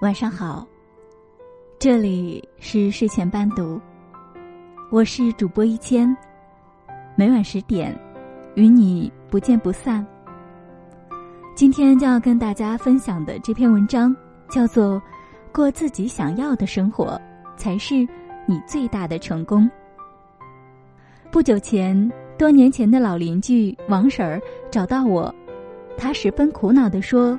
晚上好，这里是睡前伴读，我是主播一千，每晚十点与你不见不散。今天将要跟大家分享的这篇文章叫做《过自己想要的生活才是你最大的成功》。不久前，多年前的老邻居王婶儿找到我，她十分苦恼的说。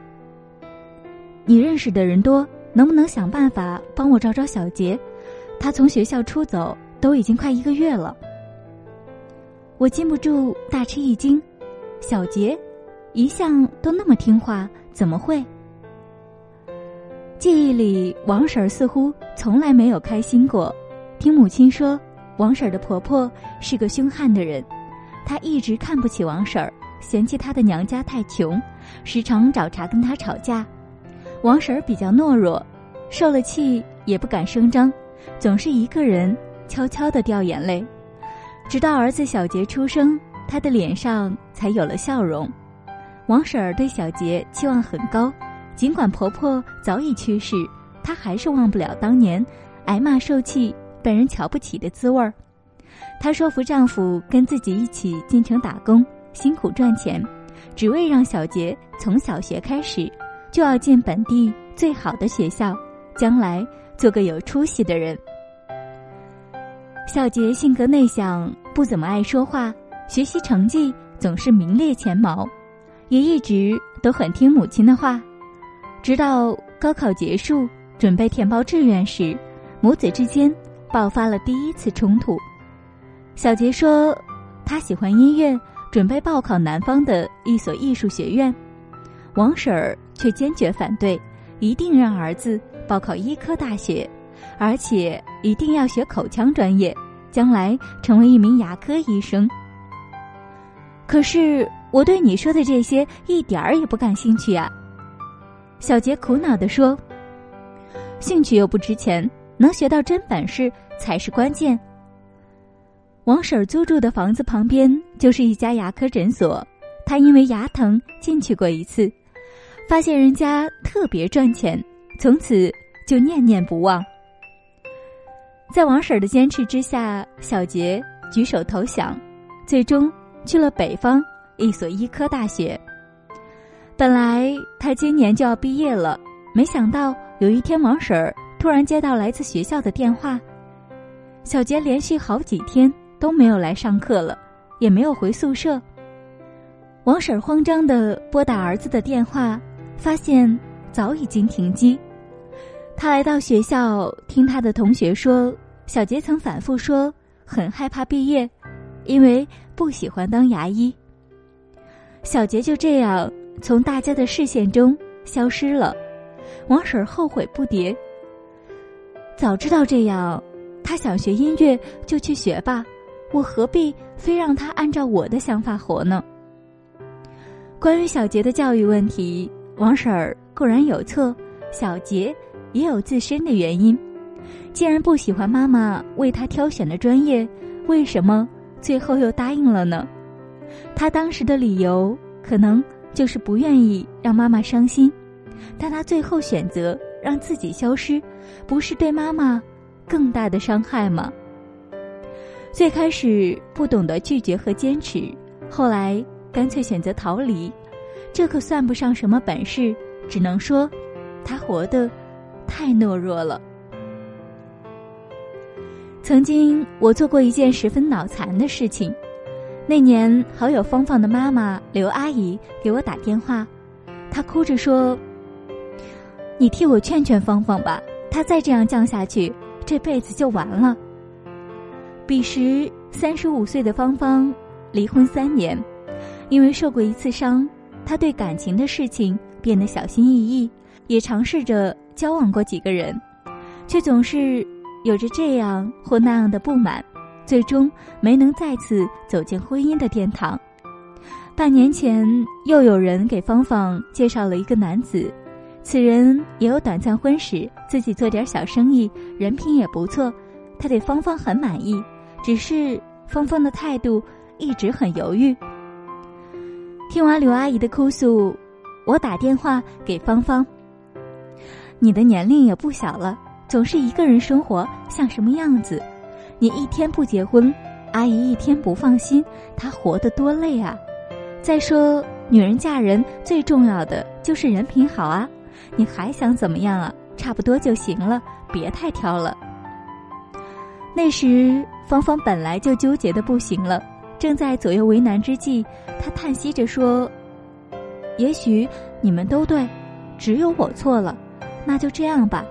你认识的人多，能不能想办法帮我找找小杰？他从学校出走都已经快一个月了。我禁不住大吃一惊，小杰一向都那么听话，怎么会？记忆里，王婶儿似乎从来没有开心过。听母亲说，王婶儿的婆婆是个凶悍的人，她一直看不起王婶儿，嫌弃她的娘家太穷，时常找茬跟她吵架。王婶儿比较懦弱，受了气也不敢声张，总是一个人悄悄的掉眼泪，直到儿子小杰出生，她的脸上才有了笑容。王婶儿对小杰期望很高，尽管婆婆早已去世，她还是忘不了当年挨骂受气、被人瞧不起的滋味儿。她说服丈夫跟自己一起进城打工，辛苦赚钱，只为让小杰从小学开始。就要进本地最好的学校，将来做个有出息的人。小杰性格内向，不怎么爱说话，学习成绩总是名列前茅，也一直都很听母亲的话。直到高考结束，准备填报志愿时，母子之间爆发了第一次冲突。小杰说，他喜欢音乐，准备报考南方的一所艺术学院。王婶儿却坚决反对，一定让儿子报考医科大学，而且一定要学口腔专业，将来成为一名牙科医生。可是我对你说的这些一点儿也不感兴趣啊！小杰苦恼地说：“兴趣又不值钱，能学到真本事才是关键。”王婶租住的房子旁边就是一家牙科诊所，她因为牙疼进去过一次。发现人家特别赚钱，从此就念念不忘。在王婶的坚持之下，小杰举手投降，最终去了北方一所医科大学。本来他今年就要毕业了，没想到有一天王婶儿突然接到来自学校的电话，小杰连续好几天都没有来上课了，也没有回宿舍。王婶儿慌张的拨打儿子的电话。发现早已经停机。他来到学校，听他的同学说，小杰曾反复说很害怕毕业，因为不喜欢当牙医。小杰就这样从大家的视线中消失了。王婶后悔不迭。早知道这样，他想学音乐就去学吧，我何必非让他按照我的想法活呢？关于小杰的教育问题。王婶儿固然有错，小杰也有自身的原因。既然不喜欢妈妈为他挑选的专业，为什么最后又答应了呢？他当时的理由可能就是不愿意让妈妈伤心，但他最后选择让自己消失，不是对妈妈更大的伤害吗？最开始不懂得拒绝和坚持，后来干脆选择逃离。这可算不上什么本事，只能说，他活得太懦弱了。曾经我做过一件十分脑残的事情。那年，好友芳芳的妈妈刘阿姨给我打电话，她哭着说：“你替我劝劝芳芳吧，她再这样降下去，这辈子就完了。”彼时三十五岁的芳芳，离婚三年，因为受过一次伤。他对感情的事情变得小心翼翼，也尝试着交往过几个人，却总是有着这样或那样的不满，最终没能再次走进婚姻的殿堂。半年前，又有人给芳芳介绍了一个男子，此人也有短暂婚史，自己做点小生意，人品也不错，他对芳芳很满意，只是芳芳的态度一直很犹豫。听完刘阿姨的哭诉，我打电话给芳芳。你的年龄也不小了，总是一个人生活，像什么样子？你一天不结婚，阿姨一天不放心，她活得多累啊！再说，女人嫁人最重要的就是人品好啊！你还想怎么样啊？差不多就行了，别太挑了。那时，芳芳本来就纠结的不行了，正在左右为难之际，她叹息着说：“也许你们都对，只有我错了，那就这样吧。”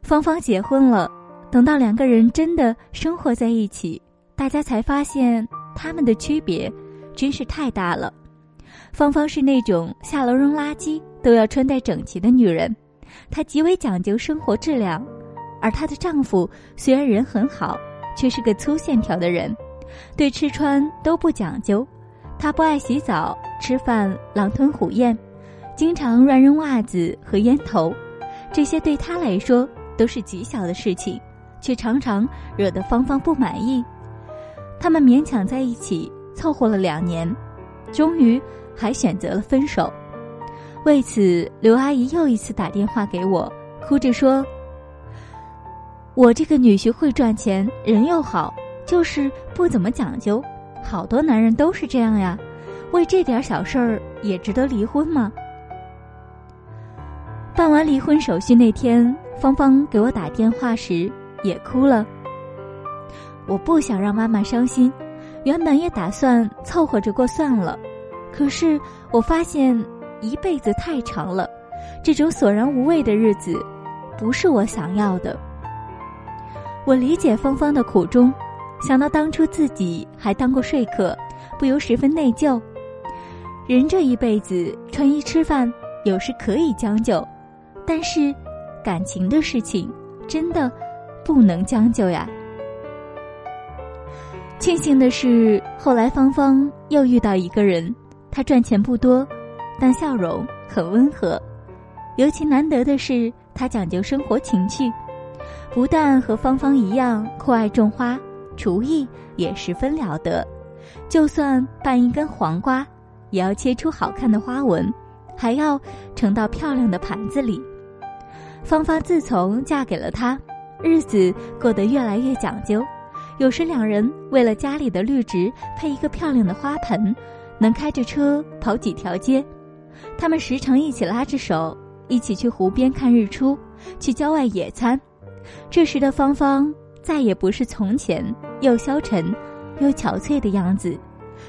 芳芳结婚了。等到两个人真的生活在一起，大家才发现他们的区别真是太大了。芳芳是那种下楼扔垃圾都要穿戴整齐的女人，她极为讲究生活质量；而她的丈夫虽然人很好，却是个粗线条的人，对吃穿都不讲究。他不爱洗澡，吃饭狼吞虎咽，经常乱扔袜子和烟头，这些对他来说都是极小的事情。却常常惹得芳芳不满意，他们勉强在一起凑合了两年，终于还选择了分手。为此，刘阿姨又一次打电话给我，哭着说：“我这个女婿会赚钱，人又好，就是不怎么讲究。好多男人都是这样呀，为这点小事儿也值得离婚吗？”办完离婚手续那天，芳芳给我打电话时。也哭了。我不想让妈妈伤心，原本也打算凑合着过算了。可是我发现一辈子太长了，这种索然无味的日子，不是我想要的。我理解芳芳的苦衷，想到当初自己还当过说客，不由十分内疚。人这一辈子穿衣吃饭有时可以将就，但是感情的事情真的。不能将就呀。庆幸的是，后来芳芳又遇到一个人，他赚钱不多，但笑容很温和。尤其难得的是，他讲究生活情趣，不但和芳芳一样酷爱种花，厨艺也十分了得。就算拌一根黄瓜，也要切出好看的花纹，还要盛到漂亮的盘子里。芳芳自从嫁给了他。日子过得越来越讲究，有时两人为了家里的绿植配一个漂亮的花盆，能开着车跑几条街。他们时常一起拉着手，一起去湖边看日出，去郊外野餐。这时的芳芳再也不是从前又消沉又憔悴的样子，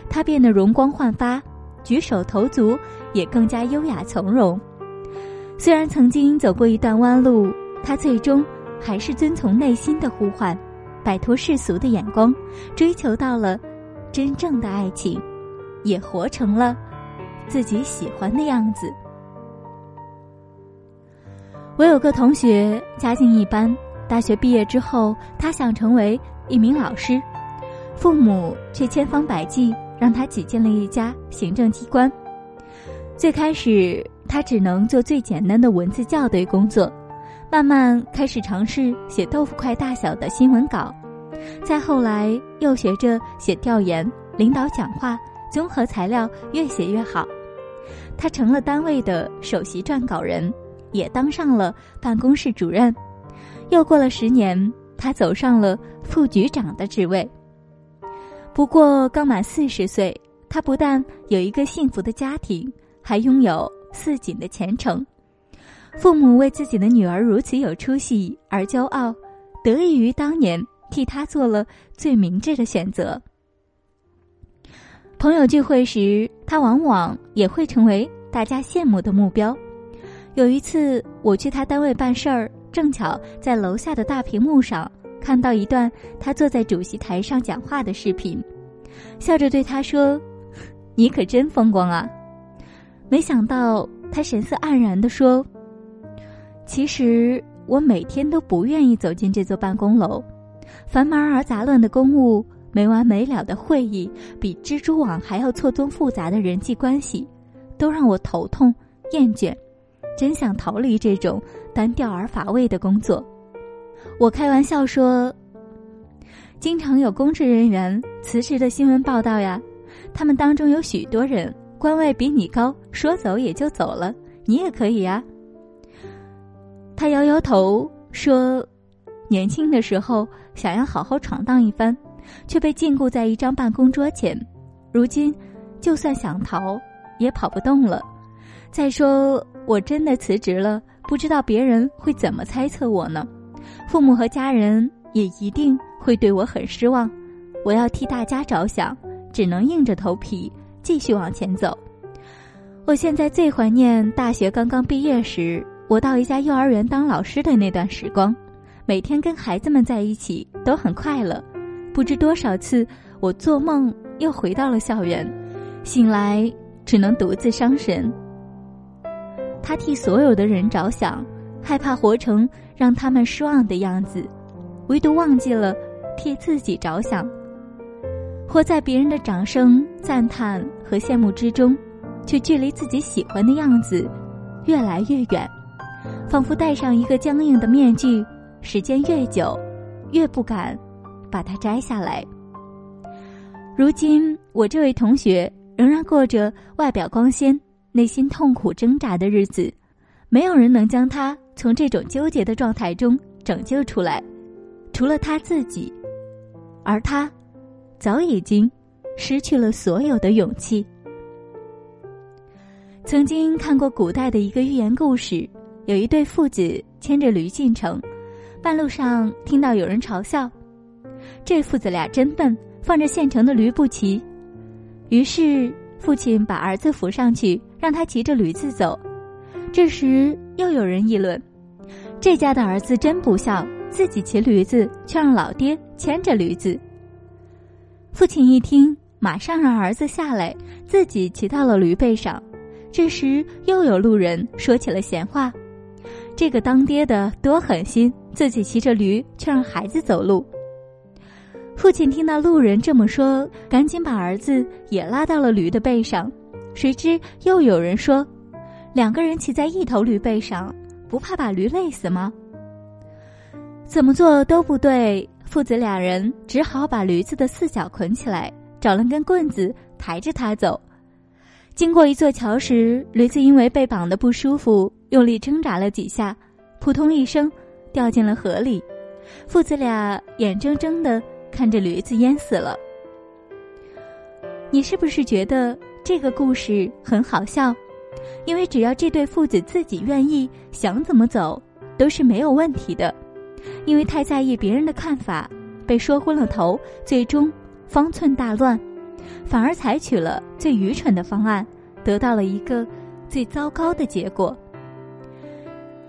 他变得容光焕发，举手投足也更加优雅从容。虽然曾经走过一段弯路，他最终。还是遵从内心的呼唤，摆脱世俗的眼光，追求到了真正的爱情，也活成了自己喜欢的样子。我有个同学家境一般，大学毕业之后，他想成为一名老师，父母却千方百计让他挤进了一家行政机关。最开始，他只能做最简单的文字校对工作。慢慢开始尝试写豆腐块大小的新闻稿，再后来又学着写调研、领导讲话、综合材料，越写越好。他成了单位的首席撰稿人，也当上了办公室主任。又过了十年，他走上了副局长的职位。不过刚满四十岁，他不但有一个幸福的家庭，还拥有似锦的前程。父母为自己的女儿如此有出息而骄傲，得益于当年替他做了最明智的选择。朋友聚会时，他往往也会成为大家羡慕的目标。有一次，我去他单位办事儿，正巧在楼下的大屏幕上看到一段他坐在主席台上讲话的视频，笑着对他说：“你可真风光啊！”没想到他神色黯然地说。其实我每天都不愿意走进这座办公楼，繁忙而杂乱的公务，没完没了的会议，比蜘蛛网还要错综复杂的人际关系，都让我头痛厌倦，真想逃离这种单调而乏味的工作。我开玩笑说，经常有公职人员辞职的新闻报道呀，他们当中有许多人官位比你高，说走也就走了，你也可以呀。他摇摇头说：“年轻的时候想要好好闯荡一番，却被禁锢在一张办公桌前。如今，就算想逃，也跑不动了。再说，我真的辞职了，不知道别人会怎么猜测我呢？父母和家人也一定会对我很失望。我要替大家着想，只能硬着头皮继续往前走。我现在最怀念大学刚刚毕业时。”我到一家幼儿园当老师的那段时光，每天跟孩子们在一起都很快乐。不知多少次，我做梦又回到了校园，醒来只能独自伤神。他替所有的人着想，害怕活成让他们失望的样子，唯独忘记了替自己着想。活在别人的掌声、赞叹和羡慕之中，却距离自己喜欢的样子越来越远。仿佛戴上一个僵硬的面具，时间越久，越不敢把它摘下来。如今，我这位同学仍然过着外表光鲜、内心痛苦挣扎的日子，没有人能将他从这种纠结的状态中拯救出来，除了他自己。而他，早已经失去了所有的勇气。曾经看过古代的一个寓言故事。有一对父子牵着驴进城，半路上听到有人嘲笑：“这父子俩真笨，放着现成的驴不骑。”于是父亲把儿子扶上去，让他骑着驴子走。这时又有人议论：“这家的儿子真不孝，自己骑驴子，却让老爹牵着驴子。”父亲一听，马上让儿子下来，自己骑到了驴背上。这时又有路人说起了闲话。这个当爹的多狠心，自己骑着驴却让孩子走路。父亲听到路人这么说，赶紧把儿子也拉到了驴的背上。谁知又有人说，两个人骑在一头驴背上，不怕把驴累死吗？怎么做都不对，父子两人只好把驴子的四脚捆起来，找了根棍子抬着它走。经过一座桥时，驴子因为被绑得不舒服。用力挣扎了几下，扑通一声，掉进了河里。父子俩眼睁睁的看着驴子淹死了。你是不是觉得这个故事很好笑？因为只要这对父子自己愿意，想怎么走都是没有问题的。因为太在意别人的看法，被说昏了头，最终方寸大乱，反而采取了最愚蠢的方案，得到了一个最糟糕的结果。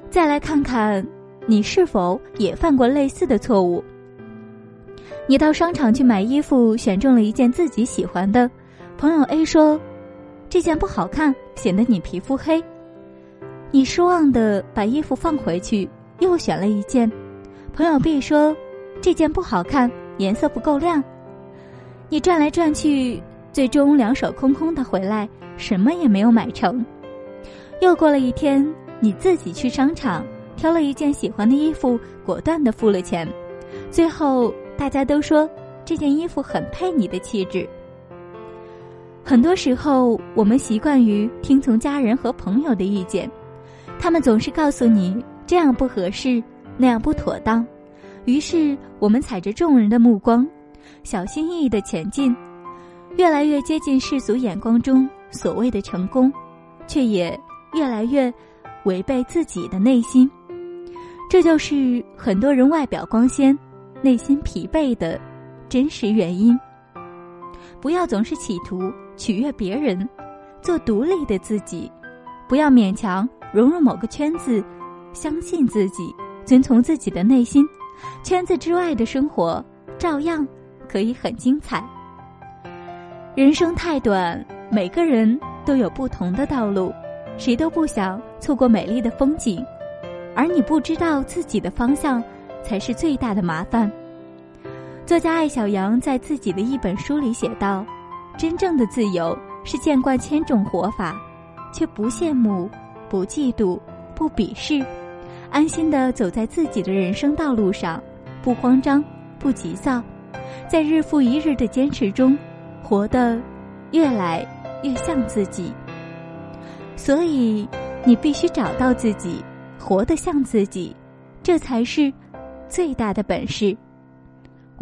再来看看，你是否也犯过类似的错误？你到商场去买衣服，选中了一件自己喜欢的，朋友 A 说这件不好看，显得你皮肤黑。你失望的把衣服放回去，又选了一件，朋友 B 说这件不好看，颜色不够亮。你转来转去，最终两手空空的回来，什么也没有买成。又过了一天。你自己去商场挑了一件喜欢的衣服，果断的付了钱，最后大家都说这件衣服很配你的气质。很多时候，我们习惯于听从家人和朋友的意见，他们总是告诉你这样不合适，那样不妥当，于是我们踩着众人的目光，小心翼翼的前进，越来越接近世俗眼光中所谓的成功，却也越来越。违背自己的内心，这就是很多人外表光鲜、内心疲惫的真实原因。不要总是企图取悦别人，做独立的自己；不要勉强融入某个圈子，相信自己，遵从自己的内心。圈子之外的生活照样可以很精彩。人生太短，每个人都有不同的道路。谁都不想错过美丽的风景，而你不知道自己的方向，才是最大的麻烦。作家艾小阳在自己的一本书里写道：“真正的自由是见惯千种活法，却不羡慕、不嫉妒、不鄙视，安心的走在自己的人生道路上，不慌张、不急躁，在日复一日的坚持中，活得越来越像自己。”所以，你必须找到自己，活得像自己，这才是最大的本事。